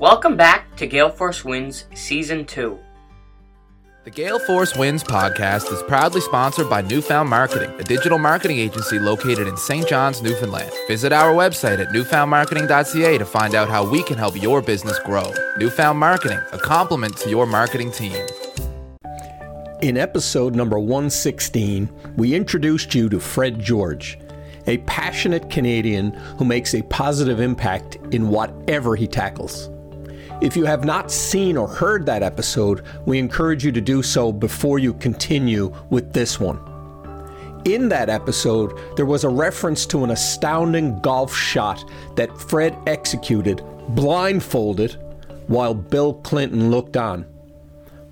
Welcome back to Gale Force Wins Season 2. The Gale Force Wins podcast is proudly sponsored by Newfound Marketing, a digital marketing agency located in St. John's, Newfoundland. Visit our website at newfoundmarketing.ca to find out how we can help your business grow. Newfound Marketing, a complement to your marketing team. In episode number 116, we introduced you to Fred George, a passionate Canadian who makes a positive impact in whatever he tackles. If you have not seen or heard that episode, we encourage you to do so before you continue with this one. In that episode, there was a reference to an astounding golf shot that Fred executed blindfolded while Bill Clinton looked on.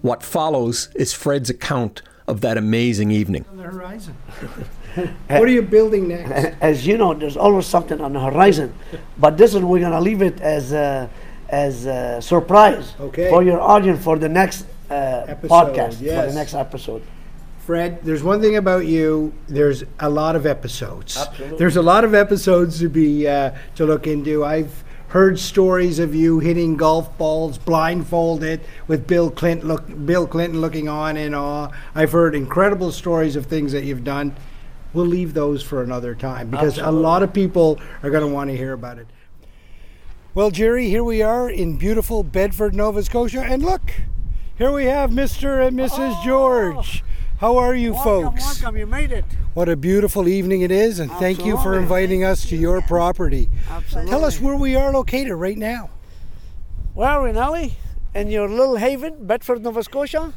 What follows is Fred's account of that amazing evening. on the horizon. what are you building next? as you know, there's always something on the horizon. But this is we're gonna leave it as a, as a surprise Okay. for your audience for the next uh, Episode, podcast for the next episode. Fred, there's one thing about you. There's a lot of episodes. Absolutely. There's a lot of episodes to be uh, to look into. I've heard stories of you hitting golf balls blindfolded with Bill Clinton look Bill Clinton looking on in awe. I've heard incredible stories of things that you've done. We'll leave those for another time because a lot of people are going to want to hear about it. Well, Jerry, here we are in beautiful Bedford, Nova Scotia, and look, here we have Mr. and Mrs. Oh. George. How are you folks? welcome, you made it. What a beautiful evening it is, and thank you for Absolutely. inviting us to your property. Absolutely. Tell us where we are located right now. Well, Rinaldi, in your little haven, Bedford, Nova Scotia,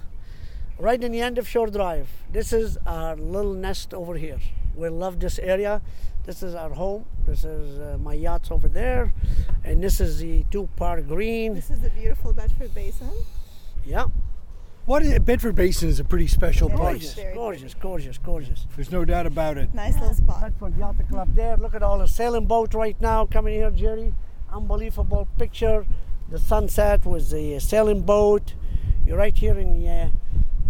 right in the end of Shore Drive. This is our little nest over here. We love this area. This is our home. This is uh, my yachts over there, and this is the two-part green. This is the beautiful Bedford Basin. Yeah, What is, it? Bedford Basin is a pretty special It is. place. Very gorgeous, gorgeous, gorgeous. There's no doubt about it. Nice little spot. Bedford Yacht Club there. Look at all the sailing boat right now coming here, Jerry. Unbelievable picture. The sunset with the sailing boat. You're right here in the uh,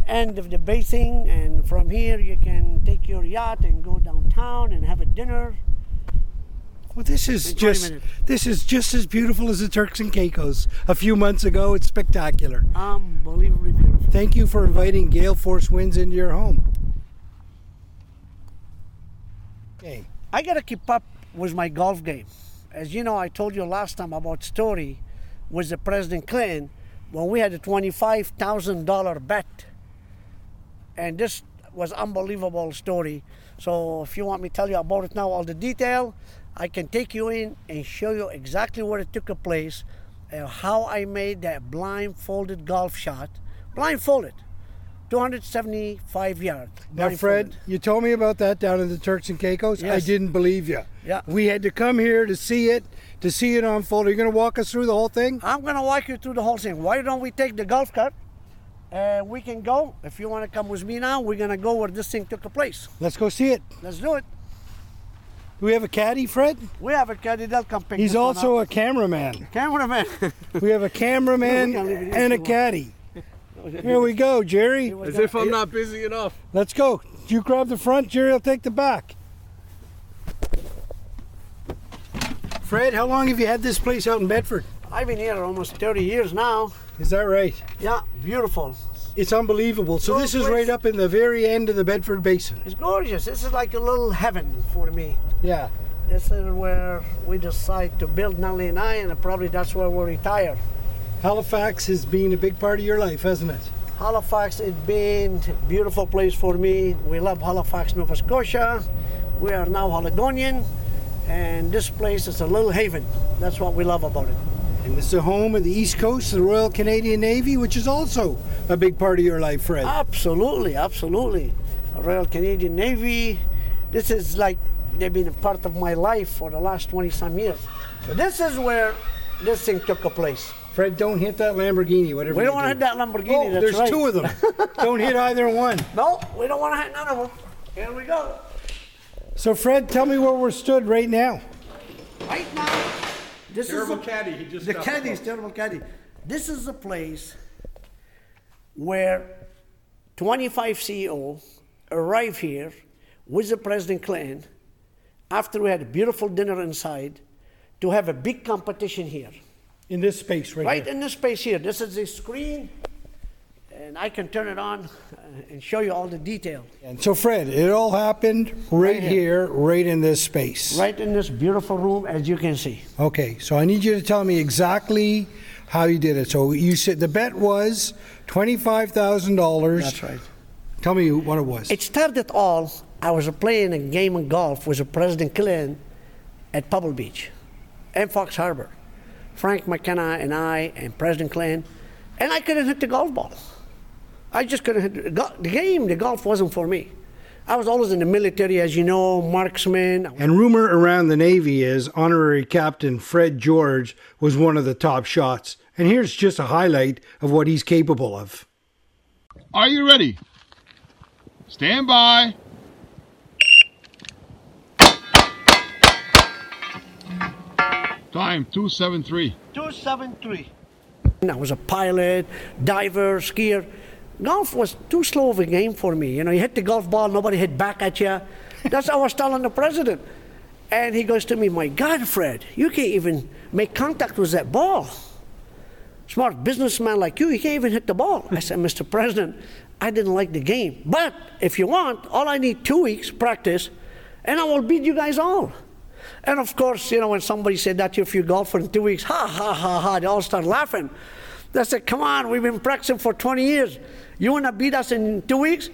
end of the basin, and from here you can take your yacht and go downtown and have a dinner. Well, this is just minutes. this is just as beautiful as the Turks and Caicos a few months ago. It's spectacular. Unbelievably beautiful. Thank you for inviting Gale Force Wins into your home. Okay. I gotta keep up with my golf game. As you know, I told you last time about story with the President Clinton when we had a twenty-five thousand dollar bet, and this was unbelievable story. So if you want me to tell you about it now, all the detail, I can take you in and show you exactly where it took a place, and how I made that blindfolded golf shot, blindfolded, 275 yards. Now, Fred, you told me about that down in the Turks and Caicos. I didn't believe you. Yeah. We had to come here to see it, to see it unfold. Are you going to walk us through the whole thing? I'm gonna walk you through the whole thing. Why don't we take the golf cart? And we can go. If you want to come with me now, we're gonna go where this thing took place. Let's go see it. Let's do it. Do we have a caddy, Fred? We have a caddy that'll come pick He's also up. a cameraman. cameraman. We have a cameraman We can leave it if and a you caddy. Here we go, Jerry. As if I'm not busy enough. Let's go. You grab the front, Jerry will take the back. Fred, how long have you had this place out in Bedford? I've been here almost 30 years now. Is that right? Yeah, beautiful. It's unbelievable. So this is right up in the very end of the Bedford Basin. It's gorgeous. This is like a little heaven for me. Yeah. This is where we decide to build Nellie and I, and probably that's where we'll retire. Halifax has been a big part of your life, hasn't it? Halifax has been a beautiful place for me. We love Halifax, Nova Scotia. We are now Haligonian, and this place is a little haven. That's what we love about it. And it's the home of the East Coast, the Royal Canadian Navy, which is also a big part of your life, Fred. Absolutely, absolutely. Royal Canadian Navy. This is like they've been a part of my life for the last 20 some years. So this is where this thing took a place. Fred, don't hit that Lamborghini, whatever. We don't want to hit that Lamborghini. Oh, there's right. two of them. don't hit either one. No, we don't want to hit none of them. Here we go. So, Fred, tell me where we're stood right now. Right now, this Terrible is a, caddy, he just the got caddy is terrible caddy. This is a place where 25 CEO arrived here with the President Clinton after we had a beautiful dinner inside to have a big competition here. In this space right, right here. in this space here. This is the screen, and I can turn it on uh, and show you all the detail. And so, Fred, it all happened right, Right here, right in this space. Right in this beautiful room, as you can see. Okay, so I need you to tell me exactly how you did it. So you said the bet was twenty-five thousand dollars. That's right. Tell me what it was. It started all, I was playing a game of golf with President Clinton at Pebble Beach and Fox Harb'r. Frank McKenna and I and President Clinton, and I couldn't hit the golf ball. I just couldn't hit the, the game. The golf wasn't for me. I was always in the military, as you know, marksman. and rumor around the Navy is honorary Captain Fred George was one of the top shots. And here's just a highlight of what he's capable of. Are you ready? Stand by. Time 273. 273. I was a pilot, diver, skier. Golf was too slow of a game for me. You know, you hit the golf ball, nobody hit back at you. That's how I was telling the president. And he goes to me, My God, Fred, you can't even make contact with that ball. Smart businessman like you, you can't even hit the ball. I said, Mr. President, I didn't like the game. But if you want, all I need two weeks practice, and I will beat you guys all. And of course, you know, when somebody said that to a few golfer in two weeks, ha ha ha ha, they all start laughing. They said, Come on, we've been practicing for 20 years. You want to beat us in two weeks?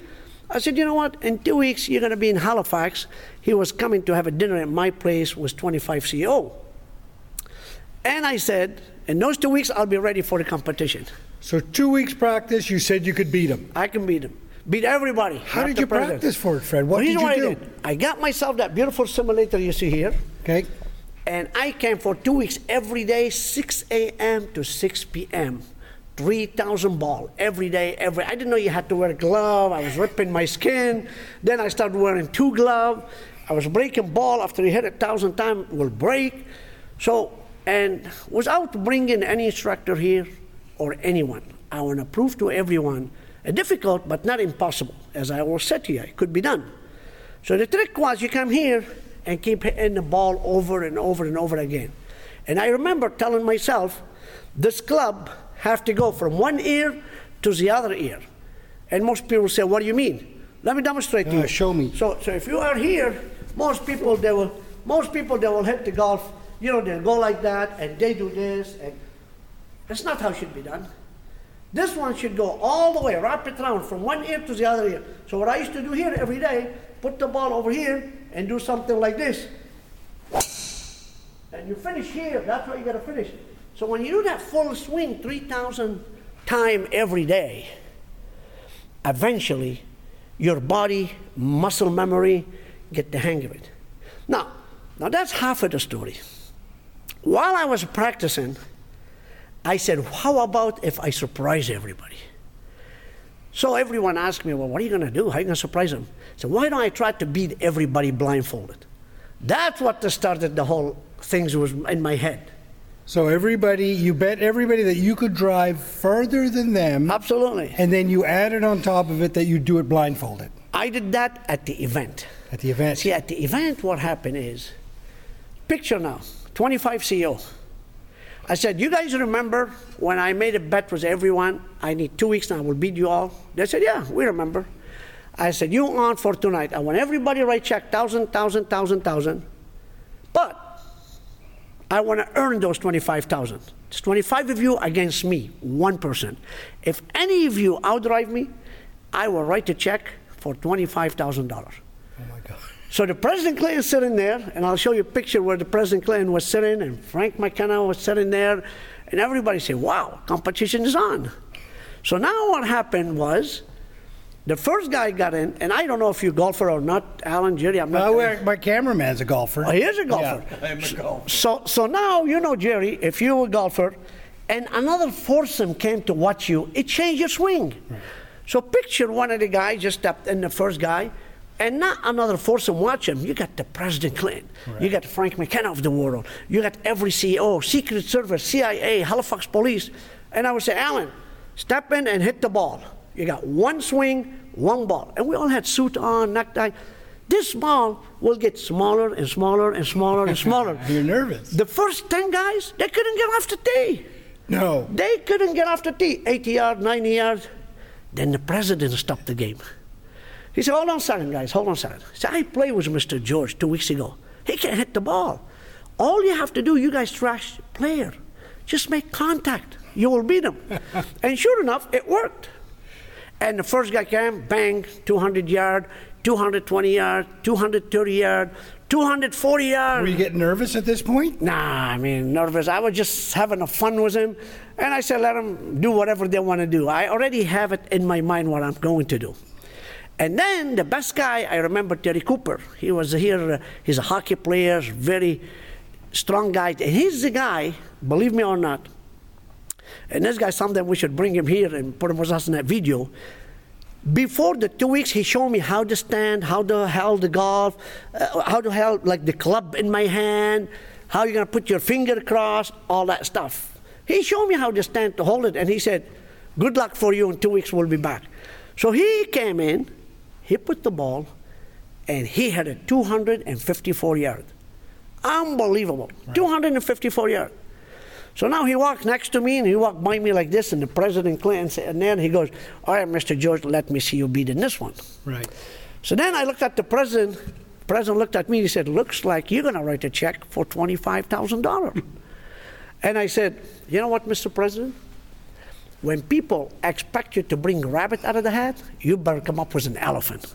I said, You know what? In two weeks, you're going to be in Halifax. He was coming to have a dinner at my place with 25 CEO. And I said, In those two weeks, I'll be ready for the competition. So two weeks practice, you said you could beat him. I can beat him. Beat everybody. How did you president. practice for it, Fred? What Here's did you what do? I did. I got myself that beautiful simulator you see here. Okay. And I came for two weeks every day, 6 a.m. to 6 p.m. 3,000 ball every day, every. I didn't know you had to wear a glove. I was ripping my skin. Then I started wearing two gloves. I was breaking ball after you hit it a thousand times, will break. So, and without bringing any instructor here or anyone, I want to prove to everyone, a difficult but not impossible. As I always said to you, it could be done. So the trick was you come here and keep hitting the ball over and over and over again. And I remember telling myself, this club have to go from one ear to the other ear. And most people say, what do you mean? Let me demonstrate to Uh, you. show me. So, so if you are here, most people they will, most people they will hit the golf. You know, they'll go like that and they do this, and that's not how it should be done. This one should go all the way, wrap it around from one ear to the other ear. So what I used to do here every day, put the ball over here and do something like this. And you finish here, that's where you gotta finish. So when you do that full swing 3,000 time every day, eventually your body, muscle memory, get the hang of it. Now, now that's half of the story. While I was practicing, I said, how about if I surprise everybody? So everyone asked me, well, what are you going to do? How are you going to surprise them? So why don't I try to beat everybody blindfolded? That's what started the whole things was in my head. So everybody, you bet everybody that you could drive further than them, Absolutely. and then you added on top of it that you do it blindfolded I did that at the event. at the event. See, at the event, what happened is, picture now, 25 CEO. I said, you guys remember when I made a bet with everyone, I need two weeks and I will beat you all? They said, yeah, we remember. I said, you on for tonight. I want everybody to write check, thousand, thousand, thousand, thousand. But I want to earn those 25,000. It's 25 of you against me, one person. If any of you outdrive me, I will write a check for $25,000. oh my God. So the President Clinton is sitting there, and I'll show you a picture where the President Clinton was sitting, and Frank McKenna was sitting there, and everybody said, "Wow, competition is on." So now what happened was, the first guy got in, and I don't know if you're a golfer or not, Alan, Jerry. I'm not. Uh, we're- my cameraman's a golfer. Oh, he is a golfer. Yeah, I'm a golfer. So, so now you know, Jerry, if you're a golfer, and another foursome came to watch you, it changed your swing. So picture one of the guys just stepped in the first guy, and not another foursome watch him. You got the President Clinton, you got Frank McKenna of the world, you got every CEO, Secret Service, CIA, Halifax Police, and I would say, Alan, step in and hit the ball. You got one swing, one ball, and we all had suit on, necktie. This ball will get smaller and smaller and smaller and smaller. You're nervous. The first 10 guys, they couldn't get off the tee. No. They couldn't get off the tee. 80 yards, 90 yards. Then the president stopped the game. He said, Hold on a second, guys, hold on a second. He said, I played with Mr. George two weeks ago. He can't hit the ball. All you have to do, you guys trash player, just make contact. You will beat him. and sure enough, it worked. And the first guy came, bang, 200 yard, 220 yard, 230 yard, 240 yard. Were you getting nervous at this point? Nah, I mean, nervous. I was just having a fun with him. And I said, let them do whatever they want to do. I already have it in my mind what I'm going to do. And then the best guy, I remember Terry Cooper. He was here, he's a hockey player, very strong guy. And he's the guy, believe me or not, and this guy, someday we should bring him here and put him with us in that video. Before the two weeks, he showed me how to stand, how to hold the golf, uh, how to hold like the club in my hand, how you're gonna put your finger across, all that stuff. He showed me how to stand to hold it, and he said, "Good luck for you. In two weeks, we'll be back." So he came in, he put the ball, and he had a 254 yard. Unbelievable, 254 yard. So now he walked next to me and he walked by me like this, and the President Clinton said, and then he goes, All right, Mr. George, let me see you beat in this one. Right. So then I looked at the president. The president looked at me and he said, Looks like you're going to write a check for $25,000. and I said, You know what, Mr. President? When people expect you to bring rabbit out of the hat, you better come up with an elephant.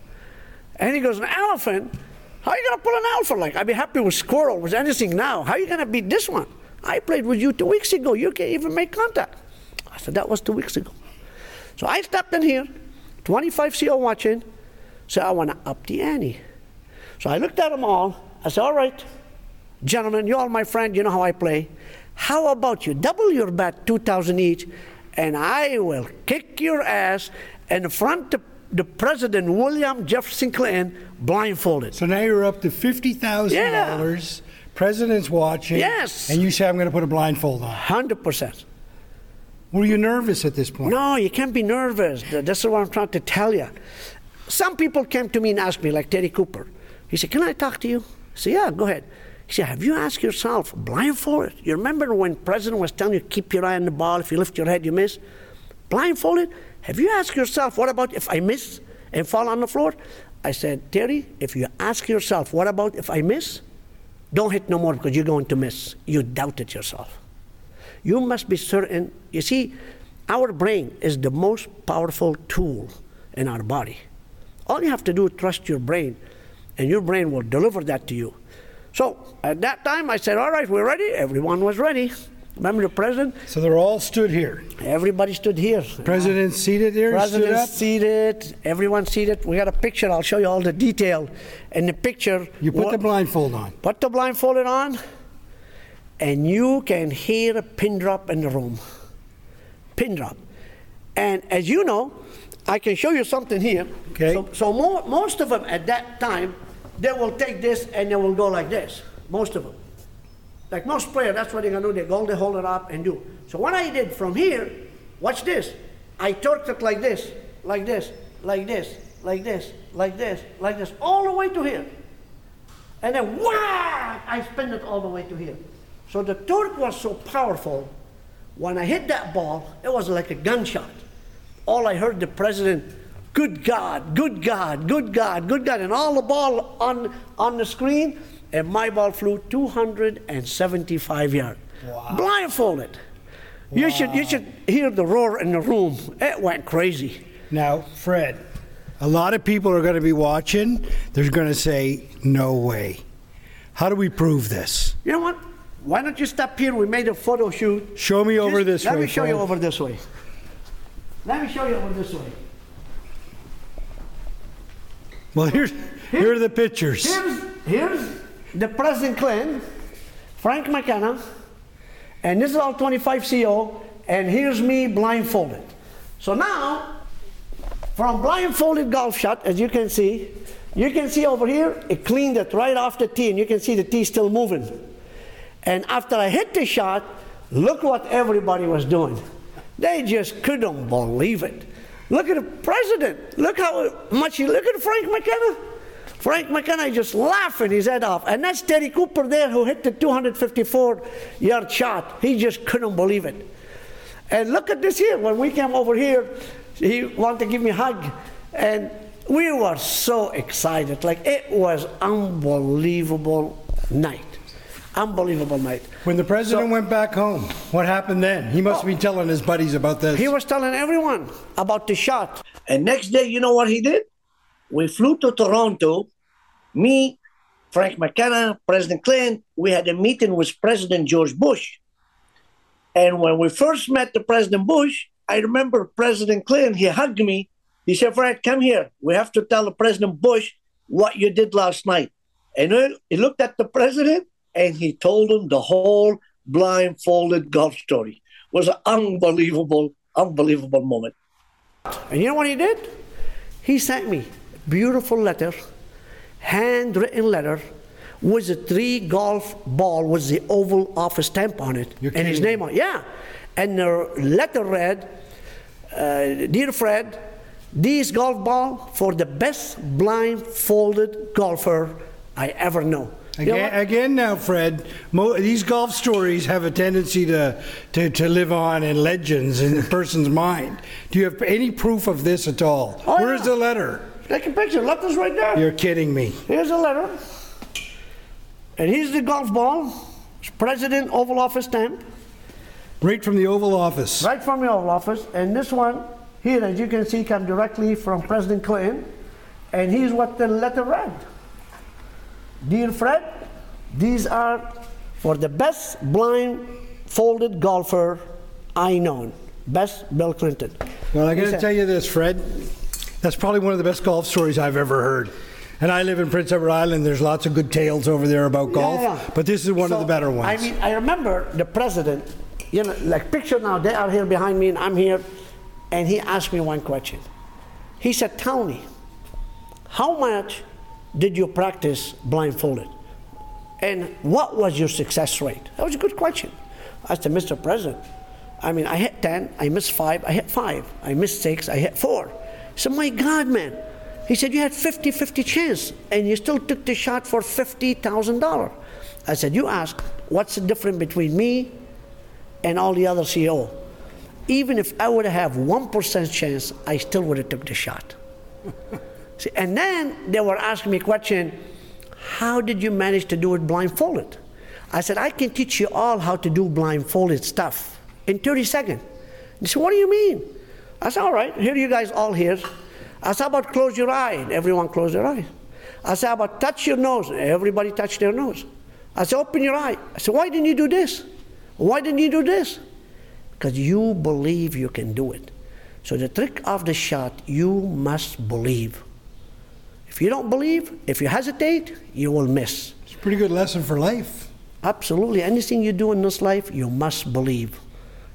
And he goes, An elephant? How are you going to pull an elephant like? I'd be happy with squirrel, with anything now. How are you going to beat this one? I played with you two weeks ago. You can't even make contact. I said, That was two weeks ago. So I stepped in here, 25 CO watching, said, I want to up the ante. So I looked at them all. I said, All right, gentlemen, you're all my friend. You know how I play. How about you double your bet, 2,000 each, and I will kick your ass in front of the President William Jefferson Clinton blindfolded. So now you're up to fifty thousand dollars. President's watching. Yes. And you say I'm going to put a blindfold on. 100%. Were you nervous at this point? No, you can't be nervous. That's what I'm trying to tell you. Some people came to me and asked me, like Terry Cooper. He said, Can I talk to you? I said, Yeah, go ahead. Have you asked yourself, blindfolded? You remember when President was telling you, keep your eye on the ball, if you lift your head, you miss? Blindfolded? Have you asked yourself, what about if I miss and fall on the floor? I said, Terry, if you ask yourself, what about if I miss? Don't hit no more because you're going to miss. You doubted yourself. You must be certain. You see, our brain is the most powerful tool in our body. All you have to do is trust your brain, and your brain will deliver that to you. So at that time, I said, All right, we're ready. Everyone was ready. Remember the president? So they're all stood here. Everybody stood here. President seated there, stood President seated, everyone seated. We got a picture. I'll show you all the detail. In the picture, You put what- the blindfold on. Put the blindfold on, and you can hear a pin drop in the room. Pin drop. And as you know, I can show you something here. Okay. So, so mo- most of them at that time, they will take this and they will go like this. Most of them. Like most players, that's what they're gonna do. They go, they hold it up and do. So what I did from here, watch this. I torqued it like this, like this, like this, like this, like this, like this, all the way to here. And then whack, I spin it all the way to here. So the torque was so powerful. When I hit that ball, it was like a gunshot. All I heard the president, good God, good God, good God, good God, and all the ball on on the screen, and my ball flew 275 yards. Blindfolded. You should you should hear the roar in the room. It went crazy. Now, Fred, a lot of people are going to be watching. They're going to say, no way. How do we prove this? You know what? Why don't you stop here? We made a photo shoot. Show me over this let way. Let me show you over this way. Let me show you over this way. Well, here's, here are the pictures. Here's, here's the President Clinton, Frank McKenna, and this is all 25 CO, and here's me blindfolded. So now, from blindfolded golf shot, as you can see, you can see over here, it cleaned it right off the tee, and you can see the tee still moving. And after I hit the shot, look what everybody was doing. They just couldn't believe it. Look at the president. Look how much he look at Frank McKenna. Frank McKenna just laughing his head off. And that's Terry Cooper there who hit the 254 yard shot. He just couldn't believe it. And look at this here. When we came over here, he wanted to give me a hug. And we were so excited. Like it was unbelievable night. Unbelievable mate. When the president So- went back home, what happened then? He must oh. have been telling his buddies about this. He was telling everyone about the shot. And next day, you know what he did? We flew to Toronto. Me, Frank McKenna, President Clinton, we had a meeting with President George Bush. And when we first met the President Bush, I remember President Clinton, he hugged me. He said, Frank, come here. We have to tell the President Bush what you did last night. And he- he looked at the president and he told them the whole blindfolded golf story. It was an unbelievable, unbelievable moment. And you know what he did? He sent me a beautiful letter, handwritten letter, with a three golf ball with the Oval Office stamp on it You're and his kidding name on it. Yeah. And the letter read, uh, Dear Fred, this golf ball for the best blindfolded golfer I ever know. You know Again, what? again now, Fred, mo- these golf stories have a tendency to, to, to live on in legends in the person's mind. Do you have any proof of this at all? Oh, Where's yeah. the letter? Take a picture. Left this right there. You're kidding me. Here's a letter. And here's the golf ball. It's President Oval Office stamp. Right from the Oval Office. right from the Oval Office. And this one here, as you can see, come directly from President Clinton. And here's what the letter read Dear Fred, these are for the best blindfolded golfer I know. Best Bill Clinton. Well, I got to tell you this, Fred. That's probably one of the best golf stories I've ever heard. And I live in Prince Edward Island. There's lots of good tales over there about golf, Yeah, yeah. but this is one of the better ones. I mean, I remember the president, you know, like picture now, they are here behind me and I'm here, and he asked me one question. He said, Tell me, how much did you practice blindfolded? And what was your success rate? That was a good question. I said, Mr. President, I mean, I hit 10, I missed 5, I hit 5. I missed 6, I hit 4. He said, My God, man. He said, You had 50 50 chance, and you still took the shot for $50,000. I said, You ask, what's the difference between me and all the other CEO? Even if I would have 1% chance, I still would have took the shot. See, and then they were asking me a question how did you manage to do it blindfolded? I said, I can teach you all how to do blindfolded stuff in 30 seconds. They said, What do you mean? I said, All right, here you guys all here. I said, about close your eye? Everyone close their eye. I said, about touch your nose? Everybody touch their nose. I said, Open your eye. I said, Why didn't you do this? Why didn't you do this? Because you believe you can do it. So the trick of the shot, you must believe. If you don't believe, if you hesitate, you will miss. it's a pretty good lesson for life. Absolutely. Anything you do in this life, you must believe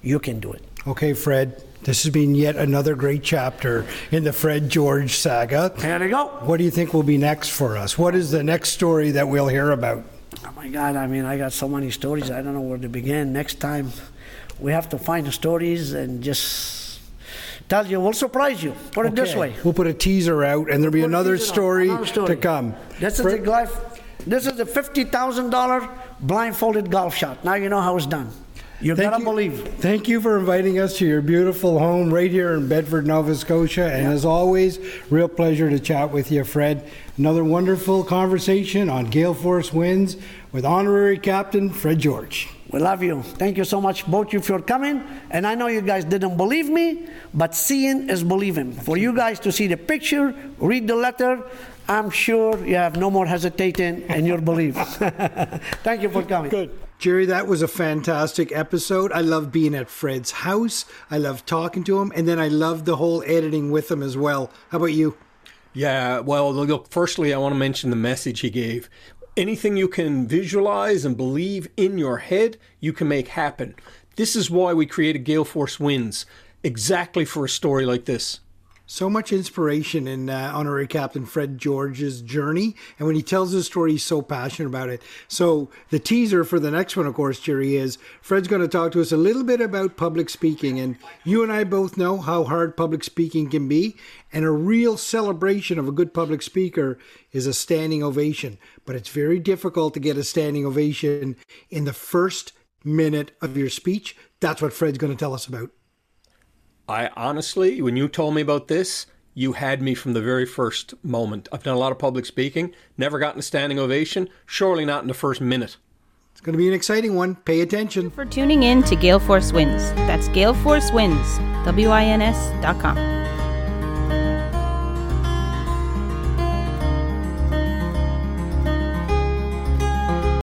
you can do it. Okay, Fred, this has been yet another great chapter in the Fred George saga. There you go. What do you think will be next for us? What is the next story that we'll hear about? Oh my God, I mean, I got so many stories, I don't know where to begin. Next time, we have to find the stories and just tell you, we'll surprise you. Put it this way. We'll put a teaser out, and there'll be Put a another teaser out, story, another story. to come. This is the life. This is a fifty thousand dollar blindfolded golf shot. Now you know how it's done. You Thank gotta you- believe. Thank you for inviting us to your beautiful home right here in Bedford, Nova Scotia. And as always, real pleasure to chat with you, Fred. Another wonderful conversation on Gale Force Wins with honorary captain Fred George. We love you. Thank you so much, both of you, for coming. And I know you guys didn't believe me, but seeing is believing. For you guys to see the picture, read the letter, I'm sure you have no more hesitating and you'll believe. Thank you for coming. Good. Jerry, that was a fantastic episode. I love being at Fred's house. I love talking to him. And then I love the whole editing with him as well. How about you? Yeah, well, look, firstly, I want to mention the message he gave. Anything you can visualize and believe in your head, you can make happen. This is why we created Gale Force Wins, exactly for a story like this. So much inspiration in uh, honorary captain fred george's journey and when he tells his story he's so passionate about it. So the teaser for the next one of course jerry is fred's going to talk to us a little bit about public speaking and you and i both know how hard public speaking can be and a real celebration of a good public speaker is a standing ovation. But it's very difficult to get a standing ovation in the first minute of your speech. That's what fred's going to tell us about I honestly, when you told me about this, you had me from the very first moment. I've done a lot of public speaking, never gotten a standing ovation, surely not in the first minute. It's going to be an exciting one. Pay attention. For tuning in to Gale Force Wins. That's Gale Force Wins, W I N S dot com.